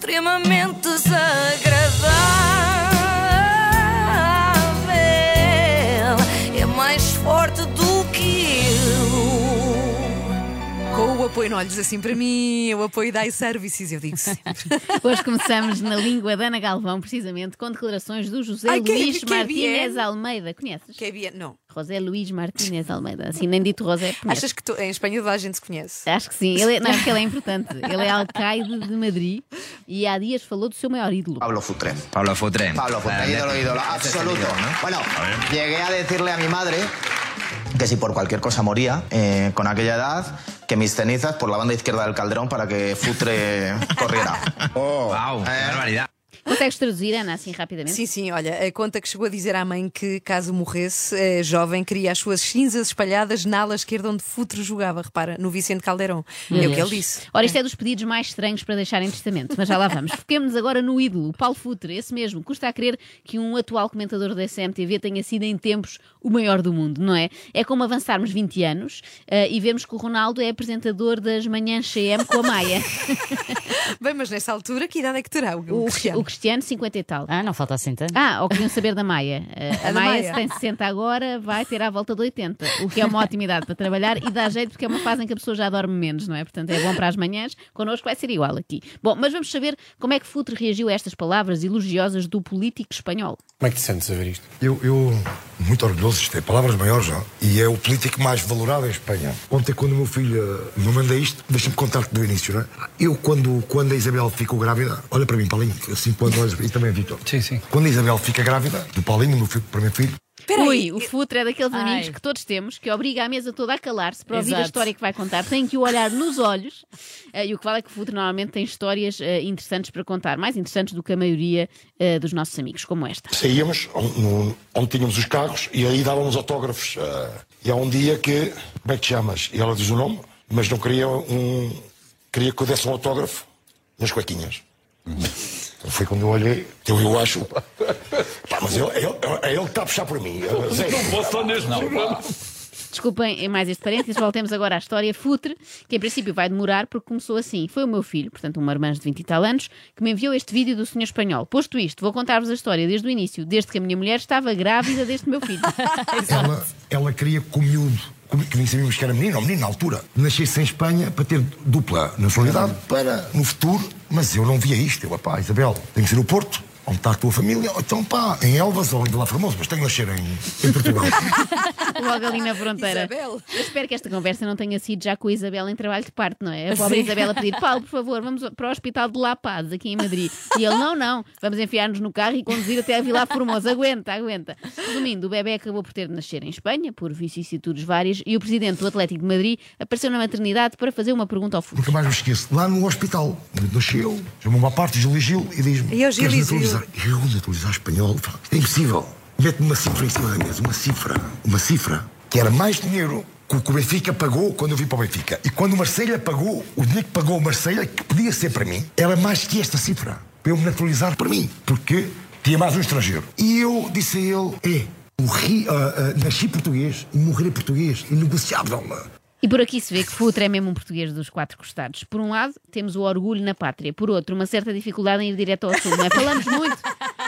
extremamente desagradável. Apoio, não olhes assim para mim, o apoio da iServices, eu digo sempre. Hoje começamos na língua da Ana Galvão, precisamente, com declarações do José Ai, que- Luís que Martínez bien. Almeida. Conheces? Que é bien- Não. José Luís Martínez Almeida. Assim, nem dito José, conheces. Achas que tu- em Espanha toda a gente se conhece? Acho que sim. Ele, é- não, porque ele é importante. Ele é alcaide de Madrid e há dias falou do seu maior ídolo. Pablo Futre. Pablo Futre. Pablo Futre, Ah, ídolo, ídolo, absoluto. Bueno, llegué a decirle a mi madre que si por cualquier cosa moría eh, con aquella edad, que mis cenizas por la banda izquierda del calderón para que Futre corriera. Wow, qué Eh. barbaridad. Consegues traduzir, Ana, assim rapidamente? Sim, sim, olha, a conta que chegou a dizer à mãe que, caso morresse, eh, jovem, queria as suas cinzas espalhadas na ala esquerda onde Futre jogava, repara, no Vicente Caldeirão. É o que ele disse. Ora, isto é dos pedidos mais estranhos para deixar em testamento, mas já lá vamos. Foquemos-nos agora no ídolo, Paulo Futre, esse mesmo. Custa a crer que um atual comentador da CMTV tenha sido em tempos o maior do mundo, não é? É como avançarmos 20 anos eh, e vemos que o Ronaldo é apresentador das manhãs CM com a Maia. Bem, mas nessa altura, que idade é que terá o, O, o Cristiano? o Cristiano, 50 e tal. Ah, não falta assim tanto. Ah, ou queriam saber da Maia. Eh, a Maia, Maia. se tem 60 agora, vai ter à volta de 80, o que é uma ótima idade para trabalhar e dá jeito porque é uma fase em que a pessoa já dorme menos, não é? Portanto, é bom para as manhãs. Connosco vai ser igual aqui. Bom, mas vamos saber como é que Futre reagiu a estas palavras elogiosas do político espanhol. Como é que te sentes a ver isto? Eu, eu muito orgulhoso, isto é palavras maiores já. E é o político mais valorado em Espanha. Ontem, quando o meu filho eh, me manda isto, deixa-me contar-te do início, não é? Eu, quando, quando a Isabel ficou grávida, olha para mim, Paulinho, assim quando olhas, e também Vitor. Sim, sim. Quando a Isabel fica grávida, do Paulinho, meu filho, primeiro filho, Espera aí, Ui, o Futre é daqueles Ai. amigos que todos temos, que obriga a mesa toda a calar-se para ouvir a Exato. história que vai contar. Tem que o olhar nos olhos. eh, e o que vale é que o Futre normalmente tem histórias eh, interessantes para contar, mais interessantes do que a maioria eh, dos nossos amigos, como esta. saíamos onde, no- onde tínhamos os carros e aí dávamos autógrafos. e há um dia que, como é que te chamas? E ela diz o nome, mas não queria um. queria que eu desse um autógrafo nas cuequinhas. Então Foi quando eu olhei, eu, eu acho. Pá, mas ele, ele, é ele que está a puxar por mim. eh, Zé. Desculpem mais este parênteses, voltemos agora à história Futre, que em princípio vai demorar porque começou assim. Foi o meu filho, portanto um marmanjo de 20 e tal anos, que me enviou este vídeo do senhor espanhol. Posto isto, vou contar-vos a história desde o início, desde que a minha mulher estava grávida deste meu filho. ela, ela queria que o miúdo, que nem sabíamos que era menino ou menino na altura, nascesse em Espanha para ter dupla nacionalidade para no futuro. Mas eu não via isto. Eu, pá, Isabel, tem que ser o Porto. Onde está a tua família? Ou então, pá, em Elvas ou em Vila Formosa, mas tem que nascer em, em Portugal. Logo ali na fronteira. Isabel. Eu espero que esta conversa não tenha sido já com a Isabel em trabalho de parte, não é? A pobre Isabel a pedir, Paulo, por favor, vamos para o Hospital de La Paz, aqui em Madrid. E ele, não, não, vamos enfiar-nos no carro e conduzir até a Vila Formosa. Aguenta, aguenta. Resumindo, o bebê acabou por ter de nascer em Espanha, por vicissitudes várias, e o presidente do Atlético de Madrid apareceu na maternidade para fazer uma pergunta ao futuro. Nunca mais me esqueço. Lá no hospital, nasceu, chamou-me à parte, Júlio Gil, e diz-me: E eu, Gil, "Queres e Gil?" naturalizar?" Eu, naturalizar espanhol? É impossível. Mete-me uma cifra em cima da mesa, uma cifra, uma cifra, que era mais dinheiro que o Benfica pagou quando eu vim para o Benfica. E quando o Marselha pagou, o dinheiro que pagou o Marselha, que podia ser para mim, era mais que esta cifra, para eu me naturalizar para mim, porque tinha mais um estrangeiro. E eu disse a ele: é, morri, ah, ah, nasci português e morrerei português, inegociável. E por aqui se vê que Futre é mesmo um português dos quatro costados. Por um lado, temos o orgulho na pátria. Por outro, uma certa dificuldade em ir direto ao sul. Não é? Falamos muito,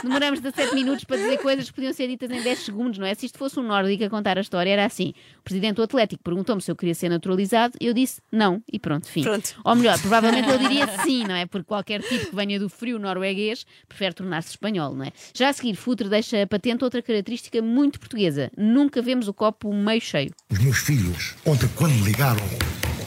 demoramos 17 minutos para dizer coisas que podiam ser ditas em 10 segundos, não é? Se isto fosse um nórdico a contar a história, era assim. O presidente do Atlético perguntou-me se eu queria ser naturalizado e eu disse não. E pronto, fim. Pronto. Ou melhor, provavelmente ele diria sim, não é? Porque qualquer tipo que venha do frio norueguês prefere tornar-se espanhol, não é? Já a seguir, Futre deixa patente outra característica muito portuguesa. Nunca vemos o copo meio cheio. Os meus filhos, ontem, quando me ligaram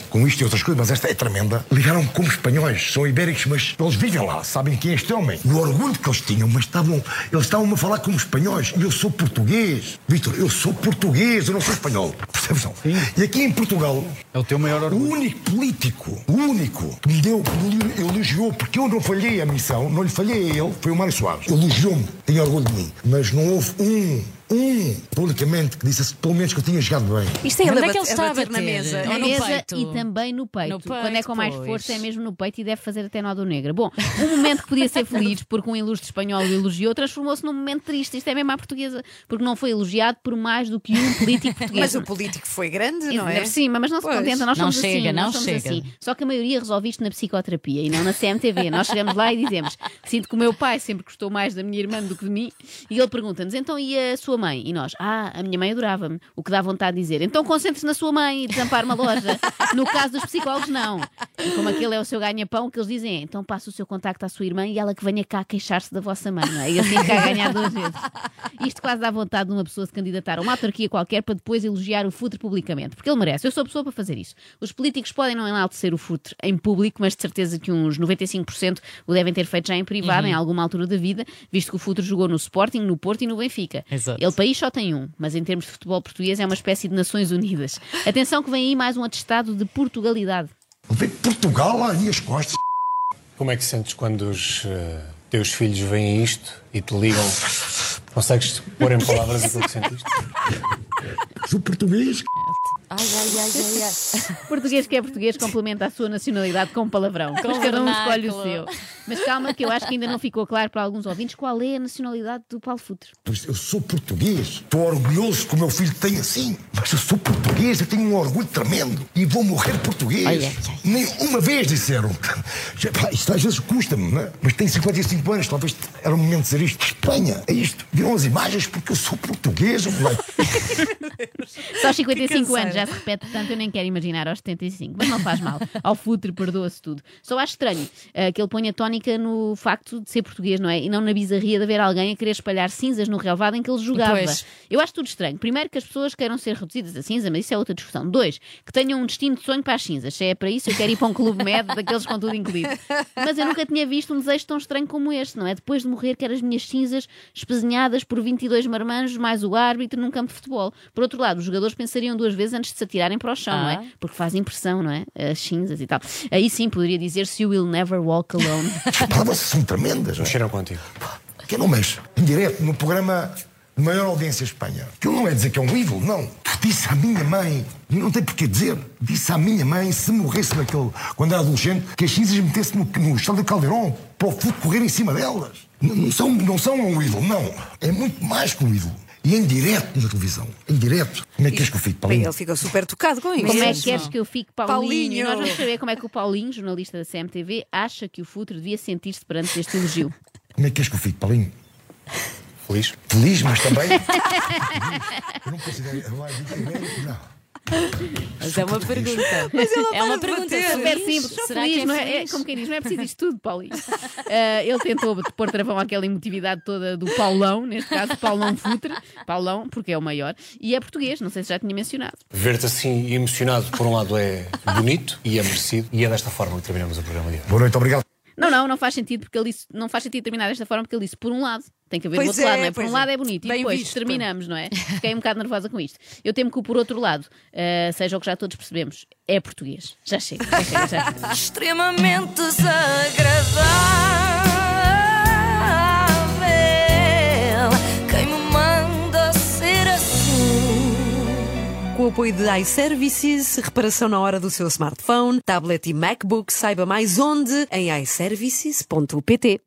com isto e outras coisas, mas esta é tremenda, ligaram como espanhóis, são ibéricos, mas eles vivem lá, sabem quem é este homem. O orgulho que eles tinham, mas estavam, eles estavam a falar como espanhóis. E eu sou português. Vitor, eu sou português, eu não sou espanhol. Percebes? Não? E aqui em Portugal, É o teu maior o orgulho. único político, o único que me deu, que me elogiou, porque eu não falhei a missão, não lhe falhei a ele, foi o Mário Soares. Elogiou-me, tinha orgulho de mim. Mas não houve um um publicamente que dissesse pelo menos que eu tinha jogado bem. Isto é Onde ele é que ele a está a bater na mesa. Na no mesa peito? e também no peito. No Quando é peito, com mais pois. força, é mesmo no peito e deve fazer até nó do negro. Bom, um momento que podia ser feliz porque um ilustre espanhol o elogiou transformou-se num momento triste. Isto é mesmo à portuguesa, porque não foi elogiado por mais do que um político português. Mas o político foi grande, não é? Sim, mas não se Pois. contenta, nós Não somos chega, assim, não somos chega. assim. Só que a maioria resolve isto na psicoterapia e não na CMTV. Nós chegamos lá e dizemos: Sinto que o meu pai sempre gostou mais da minha irmã do que de mim. E ele pergunta-nos: Então e a sua mãe? E nós: Ah, a minha mãe adorava-me. O que dá vontade de dizer: Então concentre-se na sua mãe e desampare uma loja. No caso dos psicólogos, não. E como aquele é o seu ganha-pão, que eles dizem é: Então passe o seu contacto à sua irmã e ela que venha cá queixar-se da vossa mãe. Não é? E assim cá ganhar duas vezes. Isto quase dá vontade de uma pessoa se candidatar a uma autarquia qualquer para depois elogiar o futre publicamente. Porque ele merece. Eu sou a pessoa para fazer isso. Os políticos podem não enaltecer o futre em público, mas de certeza que uns 95% o devem ter feito já em privado, em alguma altura da vida, visto que o futre jogou no Sporting, no Porto e no Benfica. Exato. Ele país só tem um, mas em termos de futebol português é uma espécie de Nações Unidas. Atenção que vem aí mais um atestado de Portugalidade. Levei Portugal lá às costas. Como é que sentes quando os eh, teus filhos veem isto e te ligam? Consegues pôr em palavras aquilo que sentiste? Sou português. Ai, ai, ai, ai, ai. Português que é português complementa a sua nacionalidade com palavrão. Mas cada um escolhe o seu. Mas calma, que eu acho que ainda não ficou claro para alguns ouvintes qual é a nacionalidade do Paulo Futre. Pois Eu sou português. Estou orgulhoso que o meu filho tem assim. Mas eu sou português, eu tenho um orgulho tremendo. E vou morrer português. Ai, ai, ai. Nem uma vez disseram. Já, pá, Isto às vezes custa-me, não é? Mas tenho 55 anos, talvez era o momento de dizer isto. Espanha, é isto. Viram as imagens porque eu sou português. moleque. Só aos 55 canseira. anos já se repete tanto, eu nem quero imaginar aos 75, mas não faz mal. Ao futre perdoa-se tudo. Só acho estranho eh, que ele ponha tónica no facto de ser português, não é? E não na bizarria de haver alguém a querer espalhar cinzas no relvado em que ele jogava. Pois. Eu acho tudo estranho. Primeiro, que as pessoas queiram ser reduzidas a cinza, mas isso é outra discussão. Dois, que tenham um destino de sonho para as cinzas. Se é para isso, eu quero ir para um clube médio daqueles com tudo incluído. Mas eu nunca tinha visto um desejo tão estranho como este, não é? Depois de morrer, quero as minhas cinzas espezinhadas por 22 marmanjos, mais o árbitro num campo de futebol. Por outro lado, os jogadores pensariam duas vezes antes de se atirarem para o chão, não Ah. é? Porque faz impressão, não é? As cinzas e tal. Aí sim poderia dizer-se You will never walk alone. As palavras são tremendas. não é? Mexeram contigo. Que eu não mexo. Em direto, no programa de maior audiência em Espanha. Que não é dizer que é um ídolo, não. Disse à minha mãe, e não tem porquê dizer, disse à minha mãe, se morresse naquele, quando era adolescente, que as cinzas metesse no, no estádio de Caldeirão, para o futebol correr em cima delas. N- Não são, não são um ídolo, não. É muito mais que um ídolo. E em direto na televisão. Em direto. Como é que és que eu fico, Bem, Paulinho? ele ficou super tocado com isso. Como é que queres que eu fique Paulinho? Paulinho. E nós vamos saber como é que o Paulinho, jornalista da CMTV, acha que o Futre devia sentir-se perante este elogio. Como é que és que eu fico, Paulinho? Feliz? Feliz, mas também. eu não considero. Não. Mas é uma pergunta. é uma pergunta. Super simples, Será feliz, que é não é? É como quem diz, não é preciso isto tudo, Paulinho. Ah, ele tentou pôr travão àquela emotividade toda do Paulão, neste caso, Paulão Futre, Paulão, porque é o maior, e é português, não sei se já tinha mencionado. Ver-te assim emocionado, por um lado, é bonito e é merecido. E é desta forma que terminamos o programa de hoje. Boa noite, obrigado. Não, não, não faz sentido porque ele disse, não faz sentido terminar desta forma porque ele disse por um lado. Tem que haver Pois do outro é, lado, não é? Por um é. lado é bonito e Bem depois visto, terminamos, não é? Fiquei um bocado nervosa com isto. Eu temo que o por outro lado, ah, seja o que já todos percebemos, é português. Já chega, já chega, já chega. extremamente desagradável. Apoio de iServices, reparação na hora do seu smartphone, tablet e MacBook, saiba mais onde em iServices.pt.